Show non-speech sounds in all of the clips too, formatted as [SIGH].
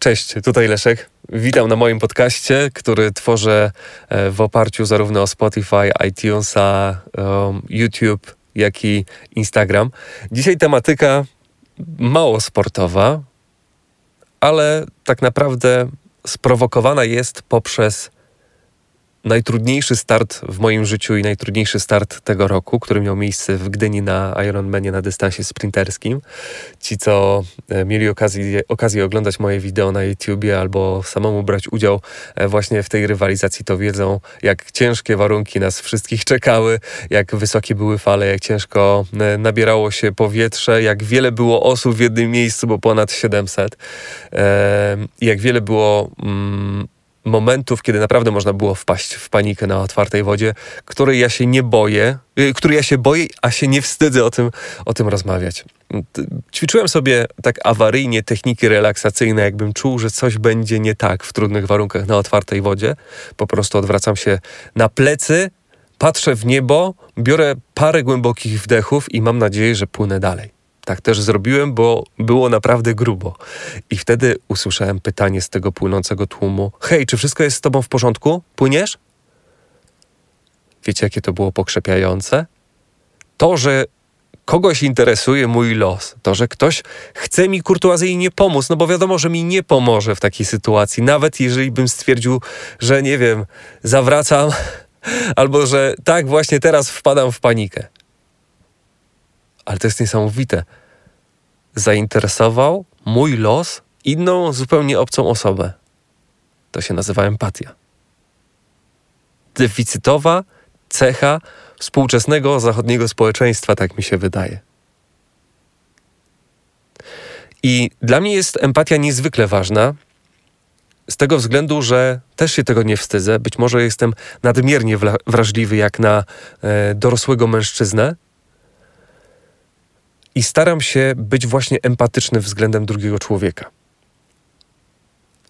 Cześć, tutaj Leszek. Witam na moim podcaście, który tworzę e, w oparciu zarówno o Spotify, iTunesa, um, YouTube, jak i Instagram. Dzisiaj tematyka mało sportowa, ale tak naprawdę sprowokowana jest poprzez najtrudniejszy start w moim życiu i najtrudniejszy start tego roku, który miał miejsce w Gdyni na Ironmanie na dystansie sprinterskim. Ci, co e, mieli okazję, okazję oglądać moje wideo na YouTubie albo samemu brać udział e, właśnie w tej rywalizacji, to wiedzą, jak ciężkie warunki nas wszystkich czekały, jak wysokie były fale, jak ciężko e, nabierało się powietrze, jak wiele było osób w jednym miejscu, bo ponad 700. Jak wiele było... Mm, momentów, kiedy naprawdę można było wpaść w panikę na otwartej wodzie, której ja się nie boję, y, której ja się boję, a się nie wstydzę o tym, o tym rozmawiać. Ćwiczyłem sobie tak awaryjnie techniki relaksacyjne, jakbym czuł, że coś będzie nie tak w trudnych warunkach na otwartej wodzie. Po prostu odwracam się na plecy, patrzę w niebo, biorę parę głębokich wdechów i mam nadzieję, że płynę dalej. Tak też zrobiłem, bo było naprawdę grubo. I wtedy usłyszałem pytanie z tego płynącego tłumu: Hej, czy wszystko jest z tobą w porządku? Płyniesz? Wiecie, jakie to było pokrzepiające? To, że kogoś interesuje mój los, to, że ktoś chce mi kurtuazyjnie pomóc, no bo wiadomo, że mi nie pomoże w takiej sytuacji, nawet jeżeli bym stwierdził, że nie wiem, zawracam, [LAUGHS] albo że tak, właśnie teraz wpadam w panikę. Ale to jest niesamowite. Zainteresował mój los inną, zupełnie obcą osobę. To się nazywa empatia. Deficytowa cecha współczesnego zachodniego społeczeństwa, tak mi się wydaje. I dla mnie jest empatia niezwykle ważna, z tego względu, że też się tego nie wstydzę. Być może jestem nadmiernie wrażliwy jak na e, dorosłego mężczyznę, i staram się być właśnie empatyczny względem drugiego człowieka.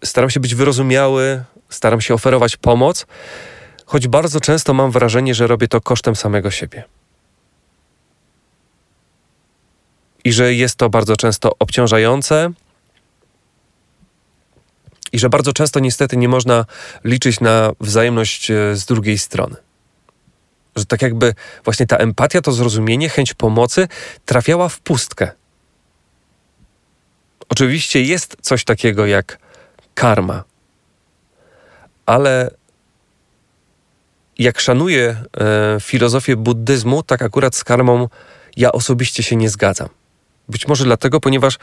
Staram się być wyrozumiały, staram się oferować pomoc, choć bardzo często mam wrażenie, że robię to kosztem samego siebie. I że jest to bardzo często obciążające, i że bardzo często niestety nie można liczyć na wzajemność e, z drugiej strony że tak jakby właśnie ta empatia, to zrozumienie, chęć pomocy trafiała w pustkę. Oczywiście jest coś takiego jak karma, ale jak szanuję e, filozofię buddyzmu, tak akurat z karmą ja osobiście się nie zgadzam. Być może dlatego, ponieważ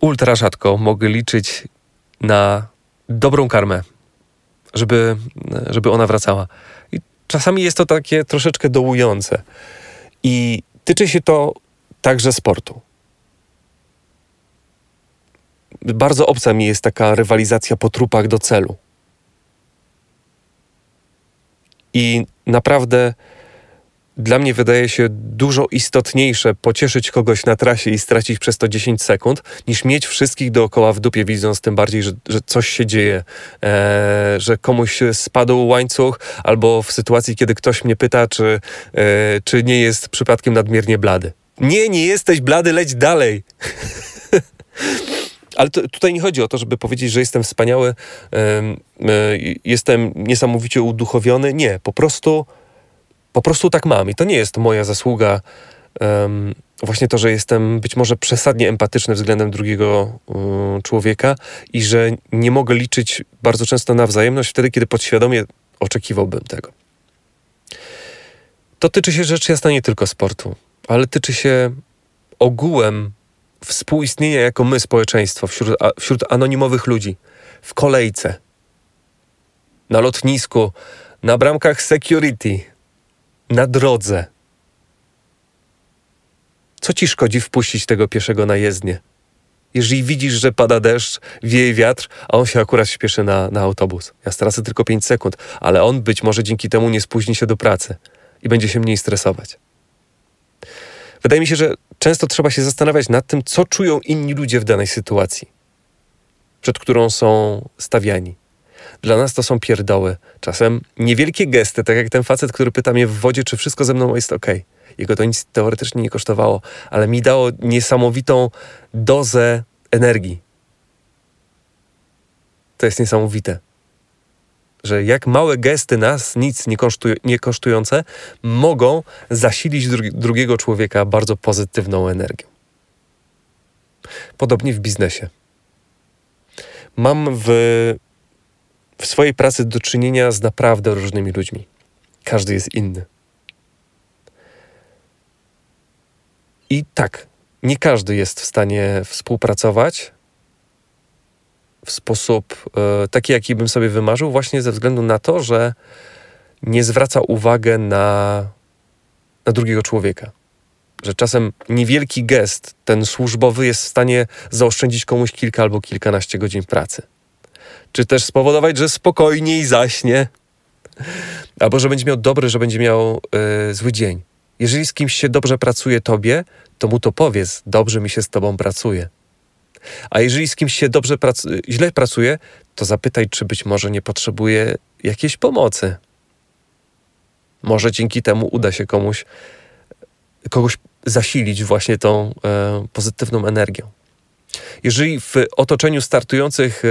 ultra rzadko mogę liczyć na dobrą karmę, żeby, żeby ona wracała czasami jest to takie troszeczkę dołujące. I tyczy się to także sportu. Bardzo obca mi jest taka rywalizacja po trupach do celu. I naprawdę dla mnie wydaje się dużo istotniejsze pocieszyć kogoś na trasie i stracić przez to 10 sekund, niż mieć wszystkich dookoła w dupie, widząc tym bardziej, że, że coś się dzieje, e, że komuś spadł łańcuch, albo w sytuacji, kiedy ktoś mnie pyta, czy, e, czy nie jest przypadkiem nadmiernie blady. Nie, nie jesteś blady, leć dalej. [LAUGHS] Ale to, tutaj nie chodzi o to, żeby powiedzieć, że jestem wspaniały, e, jestem niesamowicie uduchowiony. Nie, po prostu po prostu tak mam i to nie jest moja zasługa. Um, właśnie to, że jestem być może przesadnie empatyczny względem drugiego człowieka i że nie mogę liczyć bardzo często na wzajemność wtedy, kiedy podświadomie oczekiwałbym tego. To tyczy się rzecz jasna nie tylko sportu, ale tyczy się ogółem współistnienia jako my, społeczeństwo, wśród, a, wśród anonimowych ludzi, w kolejce, na lotnisku, na bramkach security, na drodze. Co ci szkodzi wpuścić tego pieszego na jezdnię? Jeżeli widzisz, że pada deszcz, wieje wiatr, a on się akurat śpieszy na, na autobus. Ja stracę tylko 5 sekund, ale on być może dzięki temu nie spóźni się do pracy i będzie się mniej stresować. Wydaje mi się, że często trzeba się zastanawiać nad tym, co czują inni ludzie w danej sytuacji, przed którą są stawiani. Dla nas to są pierdoły. Czasem niewielkie gesty, tak jak ten facet, który pyta mnie w wodzie, czy wszystko ze mną jest ok. Jego to nic teoretycznie nie kosztowało, ale mi dało niesamowitą dozę energii. To jest niesamowite. Że jak małe gesty nas, nic nie, kosztuj, nie kosztujące, mogą zasilić dru drugiego człowieka bardzo pozytywną energią. Podobnie w biznesie. Mam w, w swojej pracy do czynienia z naprawdę różnymi ludźmi. Każdy jest inny. I tak, nie każdy jest w stanie współpracować w sposób e, taki, jaki bym sobie wymarzył, właśnie ze względu na to, że nie zwraca uwagę na, na drugiego człowieka. Że czasem niewielki gest, ten służbowy, jest w stanie zaoszczędzić komuś kilka albo kilkanaście godzin pracy. Czy też spowodować, że spokojniej zaśnie, albo że będzie miał dobry, że będzie miał y, zły dzień. Jeżeli z kimś się dobrze pracuje tobie, to mu to powiedz, dobrze mi się z tobą pracuje. A jeżeli z kimś się dobrze prac źle pracuje, to zapytaj, czy być może nie potrzebuje jakiejś pomocy. Może dzięki temu uda się komuś kogoś zasilić właśnie tą e, pozytywną energią. Jeżeli w otoczeniu startujących e,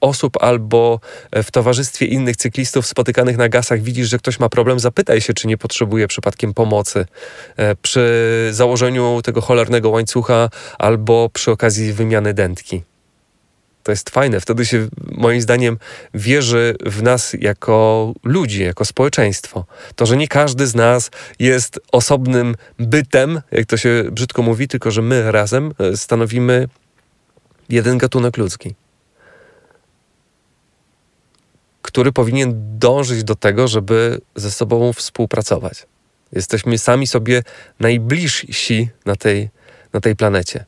osób albo e, w towarzystwie innych cyklistów spotykanych na gasach widzisz, że ktoś ma problem, zapytaj się, czy nie potrzebuje przypadkiem pomocy e, przy założeniu tego cholernego łańcucha albo przy okazji wymiany dętki. To jest fajne. Wtedy się, moim zdaniem, wierzy w nas jako ludzi, jako społeczeństwo. To, że nie każdy z nas jest osobnym bytem, jak to się brzydko mówi, tylko że my razem stanowimy jeden gatunek ludzki, który powinien dążyć do tego, żeby ze sobą współpracować. Jesteśmy sami sobie najbliżsi na tej, na tej planecie.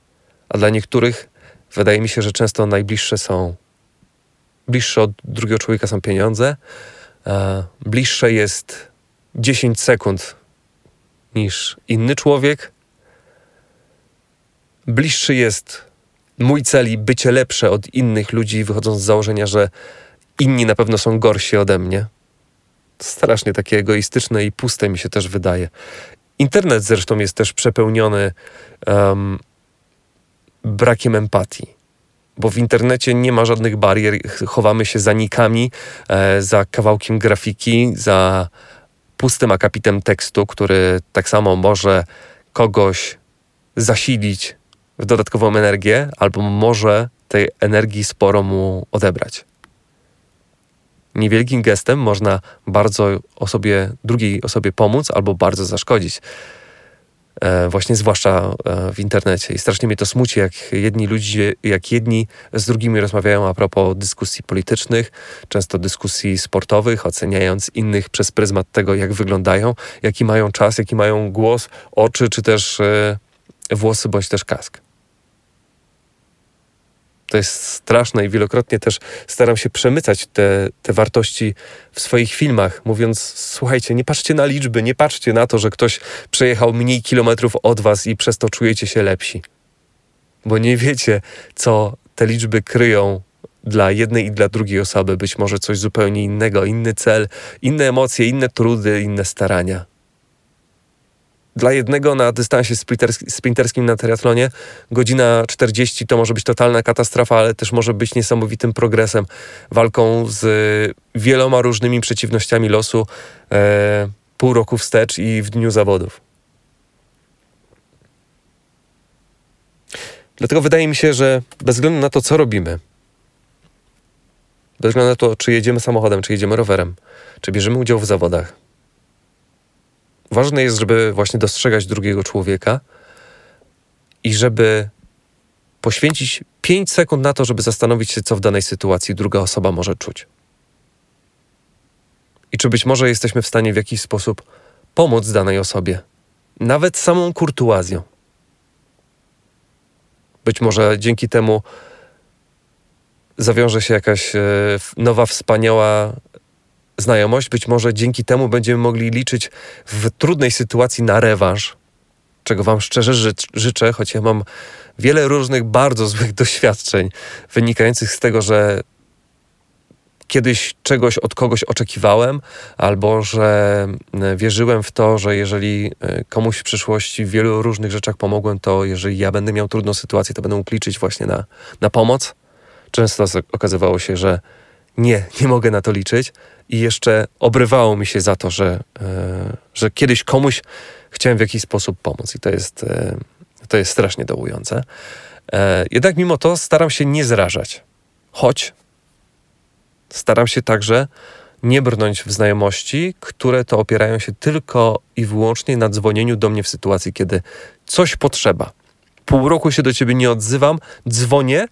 A dla niektórych wydaje mi się, że często najbliższe są bliższe od drugiego człowieka są pieniądze, bliższe jest 10 sekund niż inny człowiek. Bliższy jest mój cel i bycie lepsze od innych ludzi, wychodząc z założenia, że inni na pewno są gorsi ode mnie. Strasznie takie egoistyczne i puste mi się też wydaje. Internet zresztą jest też przepełniony um, brakiem empatii, bo w internecie nie ma żadnych barier. Chowamy się za nikami, e, za kawałkiem grafiki, za pustym akapitem tekstu, który tak samo może kogoś zasilić w dodatkową energię, albo może tej energii sporo mu odebrać. Niewielkim gestem można bardzo osobie, drugiej osobie pomóc albo bardzo zaszkodzić. E, właśnie zwłaszcza e, w internecie. I strasznie mnie to smuci, jak jedni ludzie, jak jedni z drugimi rozmawiają a propos dyskusji politycznych, często dyskusji sportowych, oceniając innych przez pryzmat tego, jak wyglądają, jaki mają czas, jaki mają głos, oczy, czy też e, włosy, bądź też kask. To jest straszne i wielokrotnie też staram się przemycać te, te wartości w swoich filmach, mówiąc: Słuchajcie, nie patrzcie na liczby, nie patrzcie na to, że ktoś przejechał mniej kilometrów od was i przez to czujecie się lepsi. Bo nie wiecie, co te liczby kryją dla jednej i dla drugiej osoby. Być może coś zupełnie innego, inny cel, inne emocje, inne trudy, inne starania. Dla jednego na dystansie sprinterskim na triatlonie godzina 40 to może być totalna katastrofa, ale też może być niesamowitym progresem, walką z wieloma różnymi przeciwnościami losu e, pół roku wstecz i w dniu zawodów. Dlatego wydaje mi się, że bez względu na to, co robimy, bez względu na to, czy jedziemy samochodem, czy jedziemy rowerem, czy bierzemy udział w zawodach, ważne jest, żeby właśnie dostrzegać drugiego człowieka i żeby poświęcić 5 sekund na to, żeby zastanowić się, co w danej sytuacji druga osoba może czuć. I czy być może jesteśmy w stanie w jakiś sposób pomóc danej osobie, nawet samą kurtuazją. Być może dzięki temu zawiąże się jakaś e, nowa, wspaniała znajomość. Być może dzięki temu będziemy mogli liczyć w trudnej sytuacji na rewanż, czego Wam szczerze ży życzę, choć ja mam wiele różnych bardzo złych [LAUGHS] doświadczeń wynikających z tego, że kiedyś czegoś od kogoś oczekiwałem, albo że e, wierzyłem w to, że jeżeli e, komuś w przyszłości w wielu różnych rzeczach pomogłem, to jeżeli ja będę miał trudną sytuację, to będę mógł liczyć właśnie na, na pomoc. Często okazywało się, że nie, nie mogę na to liczyć i jeszcze obrywało mi się za to, że, e, że kiedyś komuś chciałem w jakiś sposób pomóc i to jest, e, to jest strasznie dołujące. E, jednak mimo to staram się nie zrażać, choć staram się także nie brnąć w znajomości, które to opierają się tylko i wyłącznie na dzwonieniu do mnie w sytuacji, kiedy coś potrzeba. Pół roku się do ciebie nie odzywam, dzwonię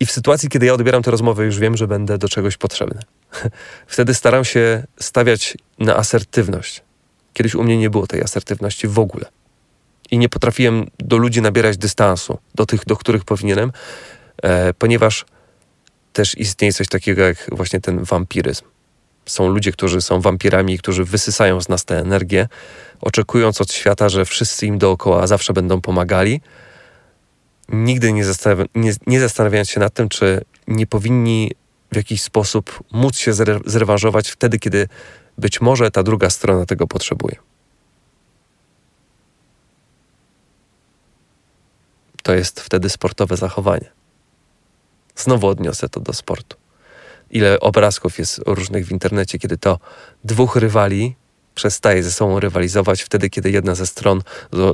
i w sytuacji, kiedy ja odbieram tę rozmowę, już wiem, że będę do czegoś potrzebny. [LAUGHS] Wtedy staram się stawiać na asertywność. Kiedyś u mnie nie było tej asertywności w ogóle. I nie potrafiłem do ludzi nabierać dystansu, do tych, do których powinienem, e, ponieważ też istnieje coś takiego jak właśnie ten wampiryzm. Są ludzie, którzy są wampirami, którzy wysysają z nas tę energię, oczekując od świata, że wszyscy im dookoła zawsze będą pomagali, nigdy nie, zastanawia, nie, nie zastanawiając się nad tym, czy nie powinni w jakiś sposób móc się zre, zrewanżować wtedy, kiedy być może ta druga strona tego potrzebuje. To jest wtedy sportowe zachowanie. Znowu odniosę to do sportu. Ile obrazków jest różnych w internecie, kiedy to dwóch rywali przestaje ze sobą rywalizować wtedy, kiedy jedna ze stron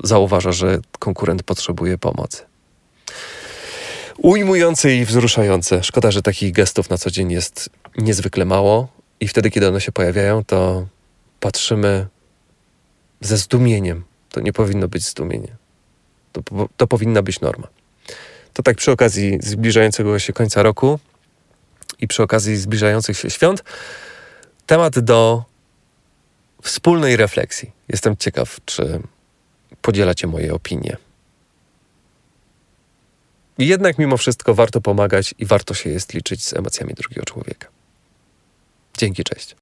zauważa, że konkurent potrzebuje pomocy. Ujmujące i wzruszające. Szkoda, że takich gestów na co dzień jest niezwykle mało i wtedy, kiedy one się pojawiają, to patrzymy ze zdumieniem. To nie powinno być zdumienie. To, to powinna być norma. To tak przy okazji zbliżającego się końca roku i przy okazji zbliżających się świąt, temat do wspólnej refleksji. Jestem ciekaw, czy podzielacie moje opinie. Jednak mimo wszystko warto pomagać i warto się jest liczyć z emocjami drugiego człowieka. Dzięki, cześć.